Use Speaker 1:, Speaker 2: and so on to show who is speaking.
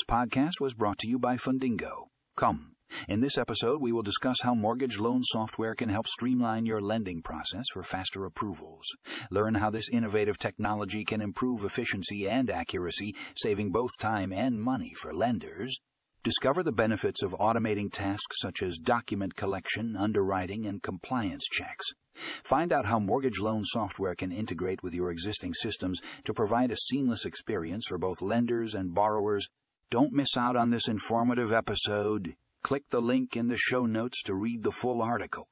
Speaker 1: podcast was brought to you by Fundingo. Come. In this episode, we will discuss how mortgage loan software can help streamline your lending process for faster approvals. Learn how this innovative technology can improve efficiency and accuracy, saving both time and money for lenders. Discover the benefits of automating tasks such as document collection, underwriting, and compliance checks. Find out how mortgage loan software can integrate with your existing systems to provide a seamless experience for both lenders and borrowers. Don't miss out on this informative episode. Click the link in the show notes to read the full article.